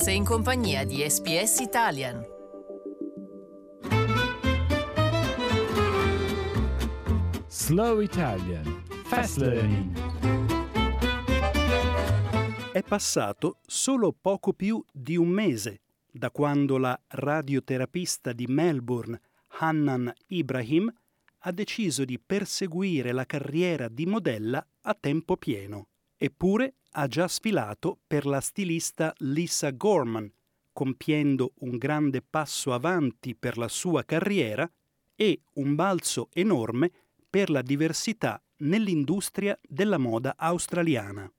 Sei in compagnia di SPS Italian. Slow Italian Fast Learning. È passato solo poco più di un mese da quando la radioterapista di Melbourne, Hannan Ibrahim, ha deciso di perseguire la carriera di modella a tempo pieno. Eppure ha già sfilato per la stilista Lisa Gorman, compiendo un grande passo avanti per la sua carriera e un balzo enorme per la diversità nell'industria della moda australiana.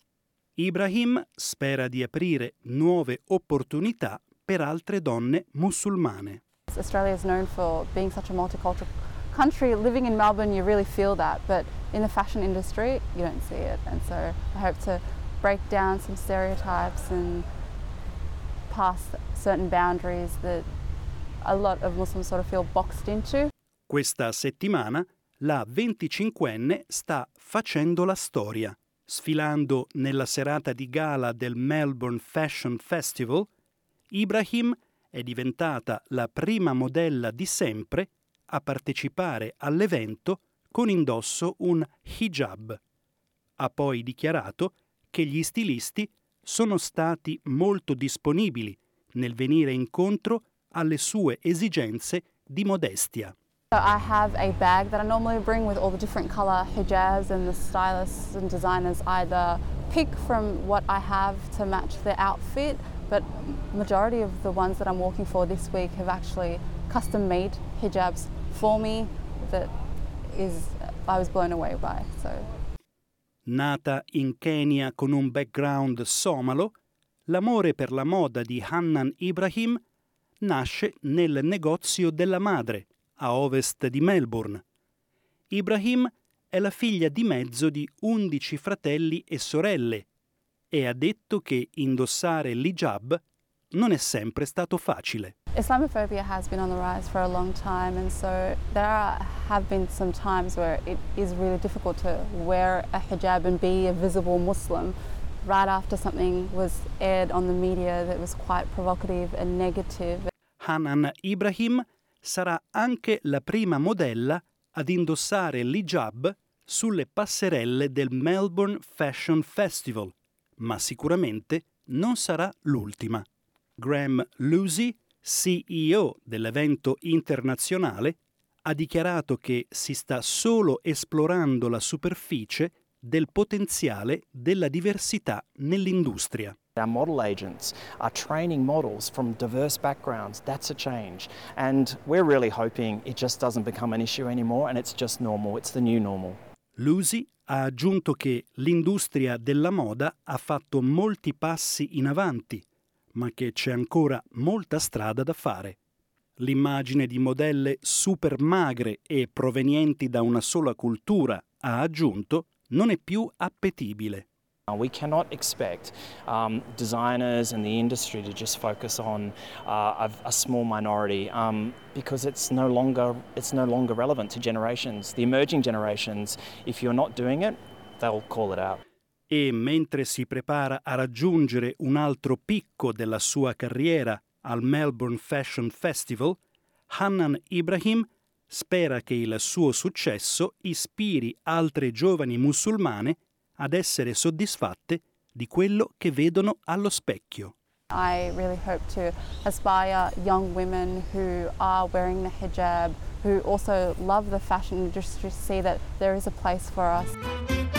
Ibrahim spera di aprire nuove opportunità per altre donne musulmane. Australia is known for being such a multicultural country. Living in Melbourne, you really feel that, but in the fashion industry, you don't see it. And so I hope to break down some stereotypes and pass certain boundaries that a lot of Muslims sort of feel boxed into. Questa settimana la 25enne sta facendo la storia, sfilando nella serata di gala del Melbourne Fashion Festival. Ibrahim è diventata la prima modella di sempre a partecipare all'evento con indosso un hijab. Ha poi dichiarato che gli stilisti sono stati molto disponibili nel venire incontro alle sue esigenze di modestia. So I have a bag that I normally bring with all the different color hijabs and the stylists and designers either pick from what I have to match the outfit, but majority of the ones that I'm walking for this week have actually custom made hijabs for me that is I was blown away by. So Nata in Kenya con un background somalo, l'amore per la moda di Hannan Ibrahim nasce nel negozio della madre, a ovest di Melbourne. Ibrahim è la figlia di mezzo di 11 fratelli e sorelle e ha detto che indossare l'hijab non è sempre stato facile. Islamophobia has been on the rise for a long time, and so there are, have been some times where it is really difficult to wear a hijab and be a visible Muslim. Right after something was aired on the media that was quite provocative and negative. Hanan Ibrahim sarà anche la prima modella ad indossare l'hijab sulle passerelle del Melbourne Fashion Festival, ma sicuramente non sarà l'ultima. Graham Lucy, CEO dell'evento internazionale, ha dichiarato che si sta solo esplorando la superficie del potenziale della diversità nell'industria. Our model agents are training models from diverse backgrounds. That's a change. And we're really hoping it just doesn't become an issue anymore and it's just normal. It's the new normal. Lucy ha aggiunto che l'industria della moda ha fatto molti passi in avanti, ma che c'è ancora molta strada da fare. L'immagine di modelle super magre e provenienti da una sola cultura, ha aggiunto, non è più appetibile. Uh, We cannot expect um, designers and the industry to just focus on uh, a, a small minority um, because it's no longer it's no longer relevant to generations. The emerging generations, if you're not doing it, they'll call it out. E mentre si prepara a raggiungere un altro picco della sua carriera al Melbourne Fashion Festival, Hannan Ibrahim spera che il suo successo ispiri altre giovani musulmane ad essere soddisfatte di quello che vedono allo specchio. I really hope to aspire young women who are wearing the hijab, who also love the fashion industry, see that there is a place for us.